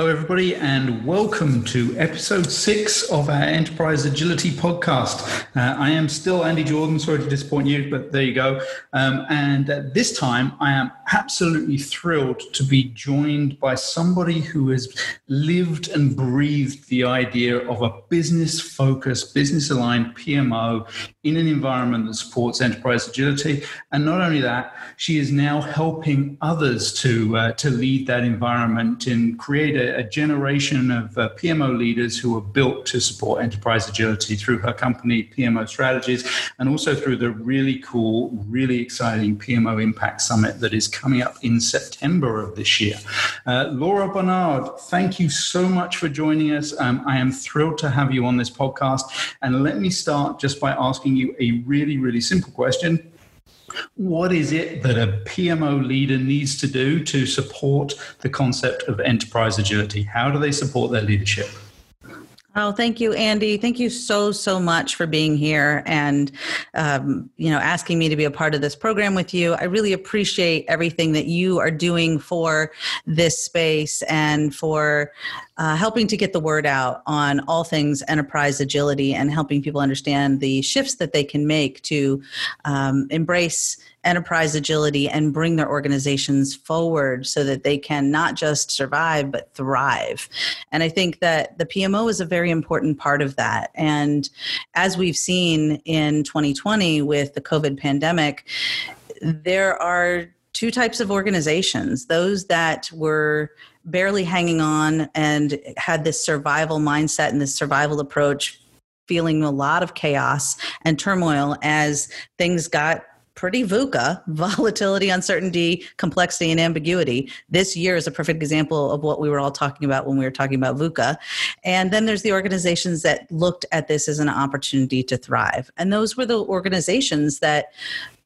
Hello, everybody, and welcome to episode six of our Enterprise Agility podcast. Uh, I am still Andy Jordan. Sorry to disappoint you, but there you go. Um, and at this time, I am absolutely thrilled to be joined by somebody who has lived and breathed the idea of a business focused, business aligned PMO in an environment that supports enterprise agility. And not only that, she is now helping others to, uh, to lead that environment and create a, a generation of uh, PMO leaders who are built to support enterprise agility through her company, PMO Strategies, and also through the really cool, really exciting PMO Impact Summit that is coming up in September of this year. Uh, Laura Barnard, thank you so much for joining us. Um, I am thrilled to have you on this podcast. And let me start just by asking you a really, really simple question what is it that a PMO leader needs to do to support the concept of enterprise agility? How do they support their leadership? Oh, thank you, Andy. Thank you so so much for being here and um, you know asking me to be a part of this program with you. I really appreciate everything that you are doing for this space and for uh, helping to get the word out on all things enterprise agility and helping people understand the shifts that they can make to um, embrace enterprise agility and bring their organizations forward so that they can not just survive but thrive. And I think that the PMO is a very important part of that. And as we've seen in 2020 with the COVID pandemic, there are two types of organizations those that were barely hanging on and had this survival mindset and this survival approach feeling a lot of chaos and turmoil as things got pretty VUCA volatility, uncertainty, complexity, and ambiguity. This year is a perfect example of what we were all talking about when we were talking about VUCA. And then there's the organizations that looked at this as an opportunity to thrive. And those were the organizations that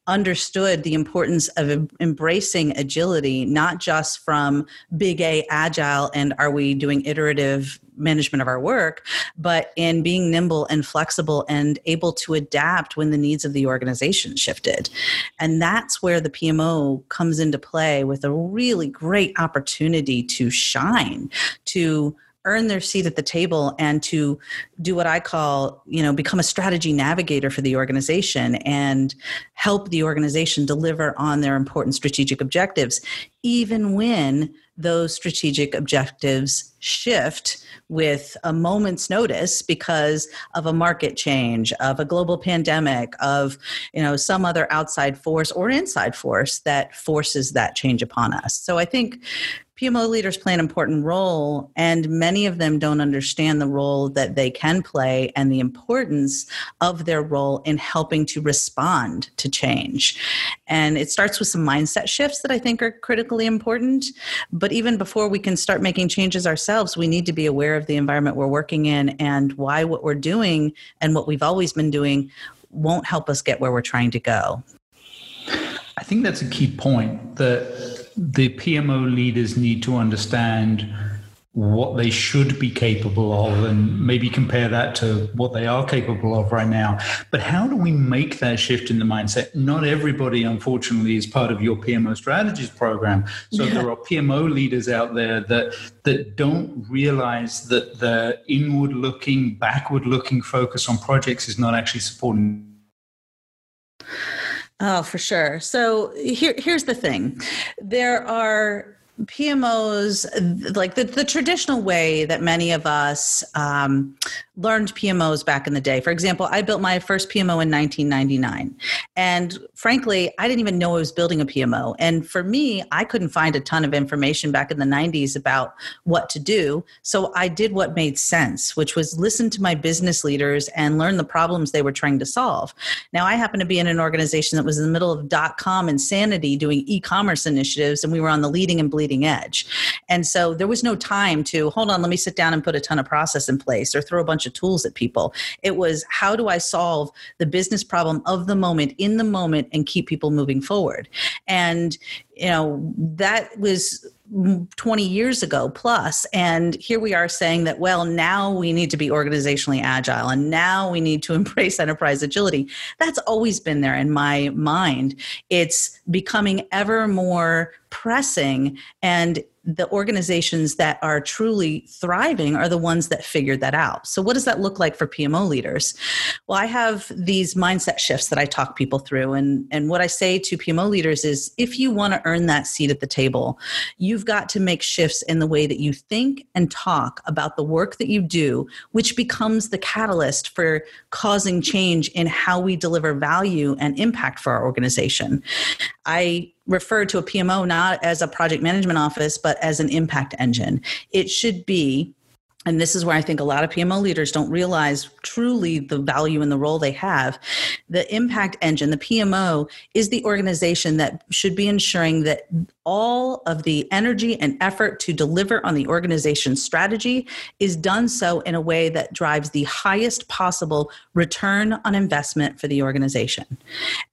understood the importance of embracing agility, not just from big A agile and are we doing iterative management of our work, but in being nimble and flexible and able to adapt when the needs of the organization shifted. And that's where the PMO comes into play with a really great opportunity to shine, to earn their seat at the table and to do what I call, you know, become a strategy navigator for the organization and help the organization deliver on their important strategic objectives, even when those strategic objectives shift with a moment's notice because of a market change of a global pandemic of you know some other outside force or inside force that forces that change upon us. So i think PMO leaders play an important role, and many of them don't understand the role that they can play and the importance of their role in helping to respond to change. And it starts with some mindset shifts that I think are critically important. But even before we can start making changes ourselves, we need to be aware of the environment we're working in and why what we're doing and what we've always been doing won't help us get where we're trying to go. I think that's a key point that the PMO leaders need to understand what they should be capable of and maybe compare that to what they are capable of right now. But how do we make that shift in the mindset? Not everybody, unfortunately, is part of your PMO strategies program. So yeah. there are PMO leaders out there that that don't realize that the inward looking, backward looking focus on projects is not actually supporting Oh, for sure. So here, here's the thing there are PMOs, like the, the traditional way that many of us um, learned PMOs back in the day. For example, I built my first PMO in 1999. And frankly, I didn't even know I was building a PMO. And for me, I couldn't find a ton of information back in the 90s about what to do. So I did what made sense, which was listen to my business leaders and learn the problems they were trying to solve. Now, I happen to be in an organization that was in the middle of dot com insanity doing e commerce initiatives, and we were on the leading and bleeding bleeding edge. And so there was no time to hold on, let me sit down and put a ton of process in place or throw a bunch of tools at people. It was how do I solve the business problem of the moment in the moment and keep people moving forward? And you know that was 20 years ago plus and here we are saying that well now we need to be organizationally agile and now we need to embrace enterprise agility. That's always been there in my mind. It's becoming ever more pressing and the organizations that are truly thriving are the ones that figured that out. So, what does that look like for PMO leaders? Well, I have these mindset shifts that I talk people through. And, and what I say to PMO leaders is if you want to earn that seat at the table, you've got to make shifts in the way that you think and talk about the work that you do, which becomes the catalyst for causing change in how we deliver value and impact for our organization. I refer to a PMO not as a project management office, but as an impact engine. It should be and this is where I think a lot of PMO leaders don't realize truly the value and the role they have. The impact engine, the PMO, is the organization that should be ensuring that all of the energy and effort to deliver on the organization's strategy is done so in a way that drives the highest possible return on investment for the organization.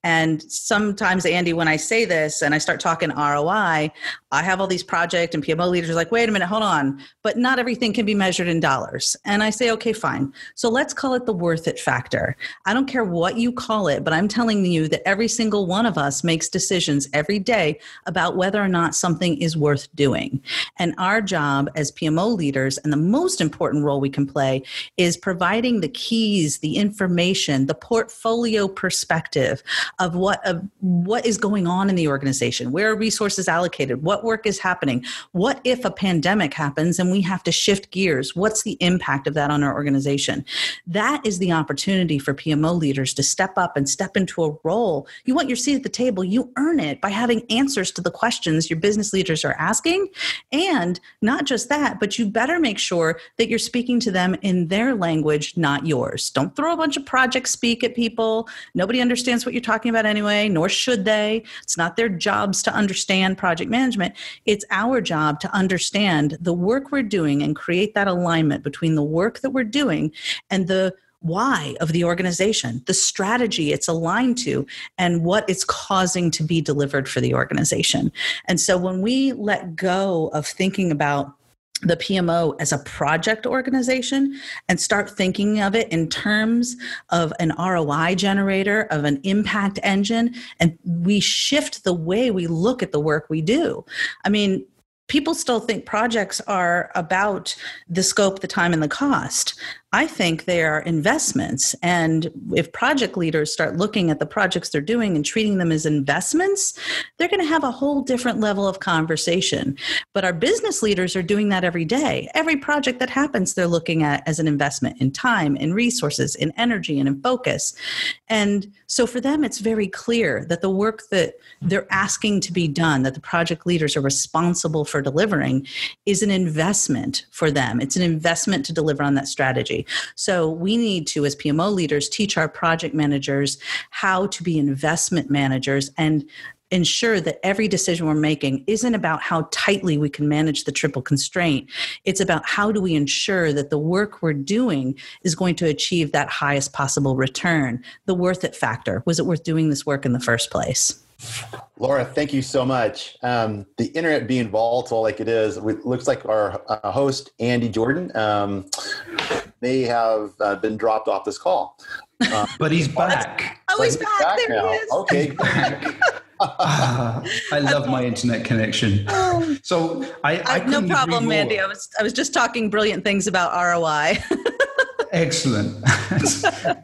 And sometimes, Andy, when I say this and I start talking ROI, I have all these project and PMO leaders like, wait a minute, hold on, but not everything can be measured in dollars. And I say, okay, fine. So let's call it the worth it factor. I don't care what you call it, but I'm telling you that every single one of us makes decisions every day about whether or not something is worth doing. And our job as PMO leaders, and the most important role we can play, is providing the keys, the information, the portfolio perspective of what of what is going on in the organization, where are resources allocated, what work is happening, what if a pandemic happens and we have to shift gears, what's the impact of that on our organization? That is the opportunity for PMO leaders to step up and step into a role. You want your seat at the table, you earn it by having answers to the questions questions your business leaders are asking. And not just that, but you better make sure that you're speaking to them in their language, not yours. Don't throw a bunch of project speak at people. Nobody understands what you're talking about anyway, nor should they. It's not their jobs to understand project management. It's our job to understand the work we're doing and create that alignment between the work that we're doing and the why of the organization, the strategy it's aligned to, and what it's causing to be delivered for the organization. And so when we let go of thinking about the PMO as a project organization and start thinking of it in terms of an ROI generator, of an impact engine, and we shift the way we look at the work we do. I mean, people still think projects are about the scope, the time, and the cost. I think they are investments. And if project leaders start looking at the projects they're doing and treating them as investments, they're going to have a whole different level of conversation. But our business leaders are doing that every day. Every project that happens, they're looking at as an investment in time, in resources, in energy, and in focus. And so for them, it's very clear that the work that they're asking to be done, that the project leaders are responsible for delivering, is an investment for them. It's an investment to deliver on that strategy. So we need to, as PMO leaders, teach our project managers how to be investment managers and ensure that every decision we're making isn't about how tightly we can manage the triple constraint. It's about how do we ensure that the work we're doing is going to achieve that highest possible return, the worth it factor. Was it worth doing this work in the first place? Laura, thank you so much. Um, the internet being volatile like it is, it looks like our uh, host, Andy Jordan, um, may have uh, been dropped off this call. Um, but he's back. Oh, he's, he's back. back there now. He is. Okay. ah, I love my internet connection. Oh. So I, I, I no problem, Mandy. I was I was just talking brilliant things about ROI. Excellent.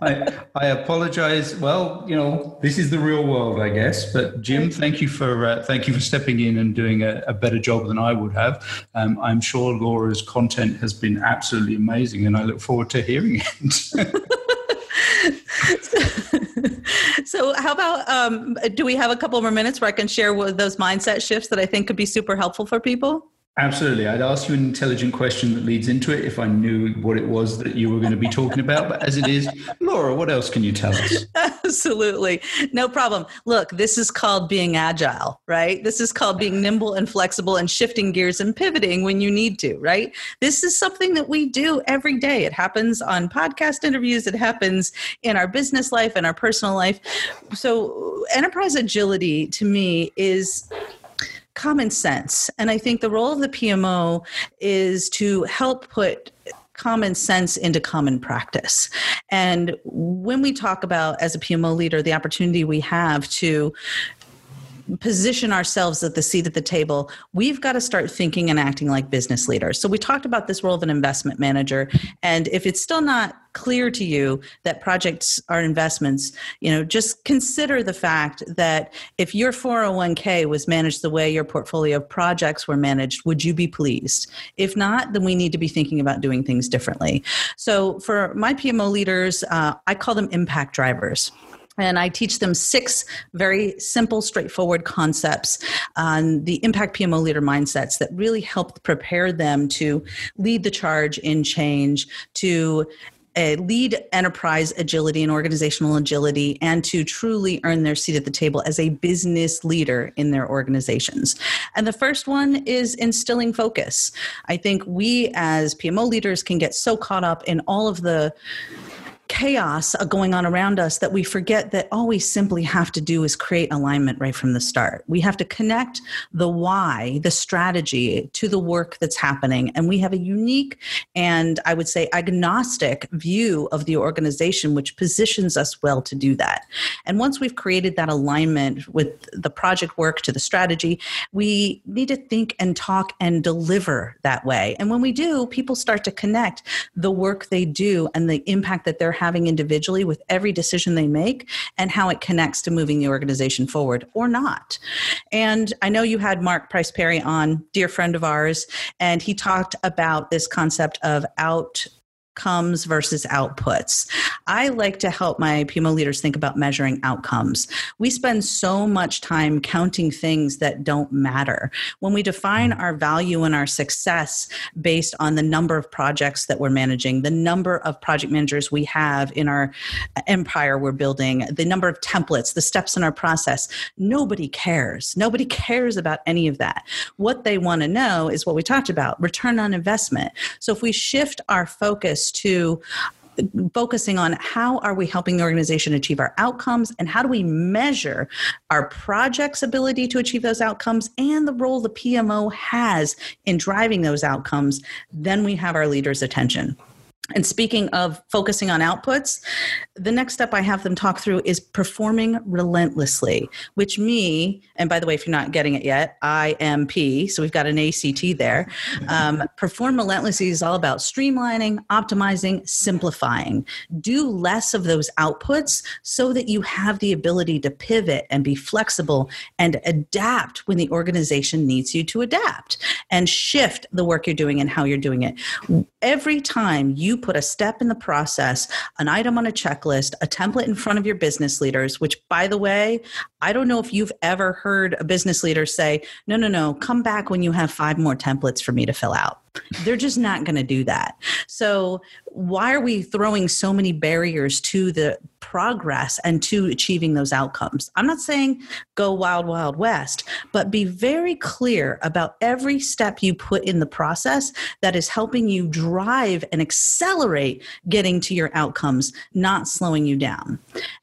I, I, apologize. Well, you know, this is the real world, I guess. But Jim, thank you for uh, thank you for stepping in and doing a, a better job than I would have. Um, I'm sure Laura's content has been absolutely amazing, and I look forward to hearing it. so how about um, do we have a couple more minutes where i can share those mindset shifts that i think could be super helpful for people Absolutely. I'd ask you an intelligent question that leads into it if I knew what it was that you were going to be talking about. But as it is, Laura, what else can you tell us? Absolutely. No problem. Look, this is called being agile, right? This is called being nimble and flexible and shifting gears and pivoting when you need to, right? This is something that we do every day. It happens on podcast interviews, it happens in our business life and our personal life. So, enterprise agility to me is common sense. And I think the role of the PMO is to help put common sense into common practice. And when we talk about, as a PMO leader, the opportunity we have to position ourselves at the seat at the table, we've got to start thinking and acting like business leaders. So we talked about this role of an investment manager, and if it's still not clear to you that projects are investments, you know, just consider the fact that if your 401k was managed the way your portfolio of projects were managed, would you be pleased? If not, then we need to be thinking about doing things differently. So for my PMO leaders, uh, I call them impact drivers and I teach them six very simple, straightforward concepts on the impact PMO leader mindsets that really help prepare them to lead the charge in change, to a lead enterprise agility and organizational agility and to truly earn their seat at the table as a business leader in their organizations. And the first one is instilling focus. I think we as PMO leaders can get so caught up in all of the chaos uh, going on around us that we forget that all we simply have to do is create alignment right from the start. We have to connect the why, the strategy to the work that's happening. And we have a unique and I would say agnostic view of the organization, which positions us well to do that. And once we've created that alignment with the project work to the strategy, we need to think and talk and deliver that way. And when we do, people start to connect the work they do and the impact that they're having individually with every decision they make and how it connects to moving the organization forward or not. And I know you had Mark Price Perry on, dear friend of ours, and he talked about this concept of out outcomes versus outputs. I like to help my PMO leaders think about measuring outcomes. We spend so much time counting things that don't matter. When we define our value and our success based on the number of projects that we're managing, the number of project managers we have in our empire we're building, the number of templates, the steps in our process, nobody cares. Nobody cares about any of that. What they want to know is what we talked about return on investment. So if we shift our focus to focusing on how are we helping the organization achieve our outcomes and how do we measure our project's ability to achieve those outcomes and the role the PMO has in driving those outcomes, then we have our leaders' attention. And speaking of focusing on outputs, the next step I have them talk through is performing relentlessly, which me, and by the way, if you're not getting it yet, IMP, so we've got an ACT there. Um, perform relentlessly is all about streamlining, optimizing, simplifying. Do less of those outputs so that you have the ability to pivot and be flexible and adapt when the organization needs you to adapt and shift the work you're doing and how you're doing it. Every time you put a step in the process, an item on a checklist, a template in front of your business leaders, which, by the way, I don't know if you've ever heard a business leader say, no, no, no, come back when you have five more templates for me to fill out. They're just not going to do that. So, why are we throwing so many barriers to the progress and to achieving those outcomes? I'm not saying go wild, wild west, but be very clear about every step you put in the process that is helping you drive and accelerate getting to your outcomes, not slowing you down.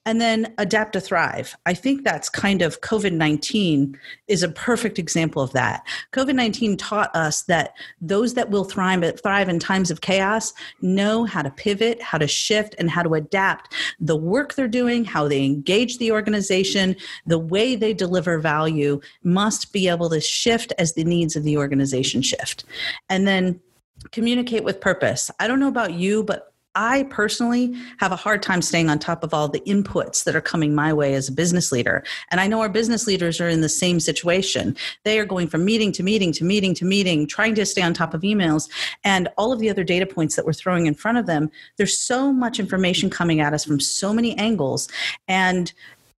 And then adapt to thrive. I think that's kind of COVID 19 is a perfect example of that. COVID 19 taught us that those that that will thrive, thrive in times of chaos know how to pivot, how to shift, and how to adapt the work they're doing, how they engage the organization, the way they deliver value must be able to shift as the needs of the organization shift. And then communicate with purpose. I don't know about you, but I personally have a hard time staying on top of all the inputs that are coming my way as a business leader. And I know our business leaders are in the same situation. They are going from meeting to meeting to meeting to meeting, trying to stay on top of emails and all of the other data points that we're throwing in front of them. There's so much information coming at us from so many angles. And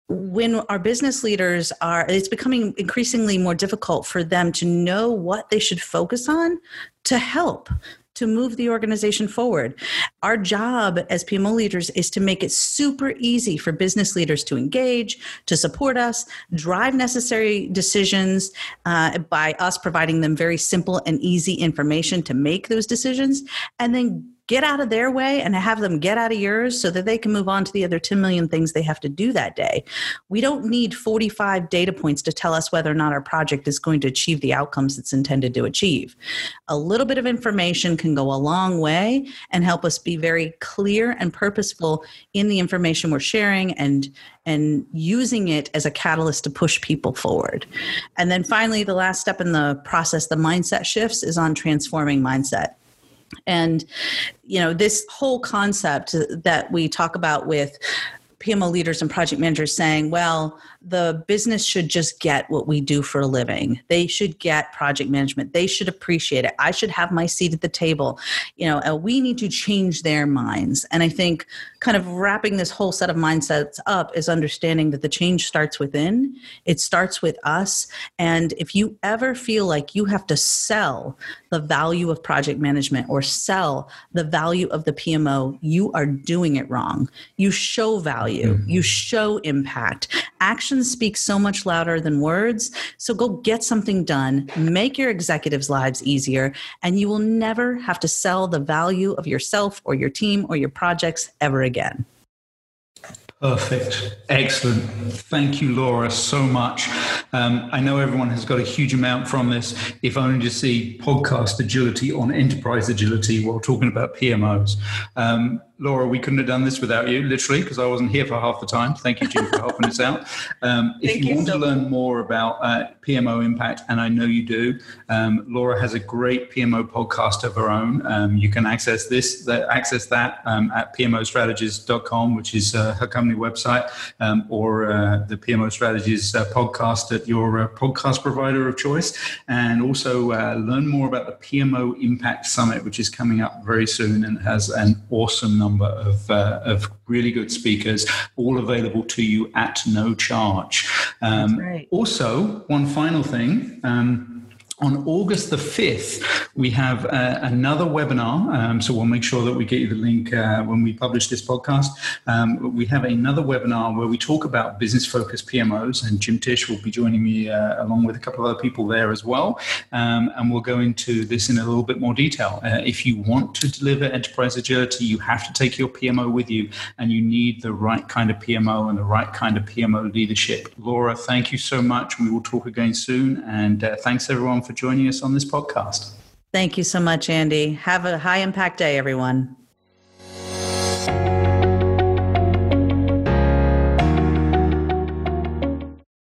when our business leaders are it's becoming increasingly more difficult for them to know what they should focus on to help to move the organization forward. Our job as PMO leaders is to make it super easy for business leaders to engage, to support us, drive necessary decisions uh, by us providing them very simple and easy information to make those decisions, and then get out of their way and have them get out of yours so that they can move on to the other 10 million things they have to do that day. We don't need 45 data points to tell us whether or not our project is going to achieve the outcomes it's intended to achieve. A little bit of information can go a long way and help us be very clear and purposeful in the information we're sharing and and using it as a catalyst to push people forward. And then finally, the last step in the process, the mindset shifts, is on transforming mindset. And, you know, this whole concept that we talk about with PMO leaders and project managers saying, well, the business should just get what we do for a living. They should get project management. They should appreciate it. I should have my seat at the table. You know, uh, we need to change their minds. And I think kind of wrapping this whole set of mindsets up is understanding that the change starts within. It starts with us. And if you ever feel like you have to sell the value of project management or sell the value of the PMO, you are doing it wrong. You show value, mm-hmm. you show impact. Action actions speak so much louder than words. So go get something done, make your executives' lives easier, and you will never have to sell the value of yourself or your team or your projects ever again. Perfect. Excellent. Thank you, Laura, so much. Um, I know everyone has got a huge amount from this, if only to see podcast agility on enterprise agility while talking about PMOs. Um, Laura, we couldn't have done this without you, literally, because I wasn't here for half the time. Thank you, Jim, for helping us out. Um, if you, you, want so to learn more about uh, PMO impact, and I know you do, um, Laura has a great PMO podcast of her own. Um, you can access this, access that um, at pmostrategies.com, which is uh, her company website, um, or uh, the PMO Strategies uh, podcast at your uh, podcast provider of choice, and also uh, learn more about the PMO Impact Summit, which is coming up very soon and has an awesome number of, uh, of really good speakers, all available to you at no charge. Um, also, one final thing. Um, on August the 5th, we have uh, another webinar. Um, so we'll make sure that we get you the link uh, when we publish this podcast. Um, we have another webinar where we talk about business focused PMOs, and Jim Tisch will be joining me uh, along with a couple of other people there as well. Um, and we'll go into this in a little bit more detail. Uh, if you want to deliver enterprise agility, you have to take your PMO with you, and you need the right kind of PMO and the right kind of PMO leadership. Laura, thank you so much. We will talk again soon. And uh, thanks everyone for joining us on this podcast. Thank you so much, Andy. Have a high impact day, everyone.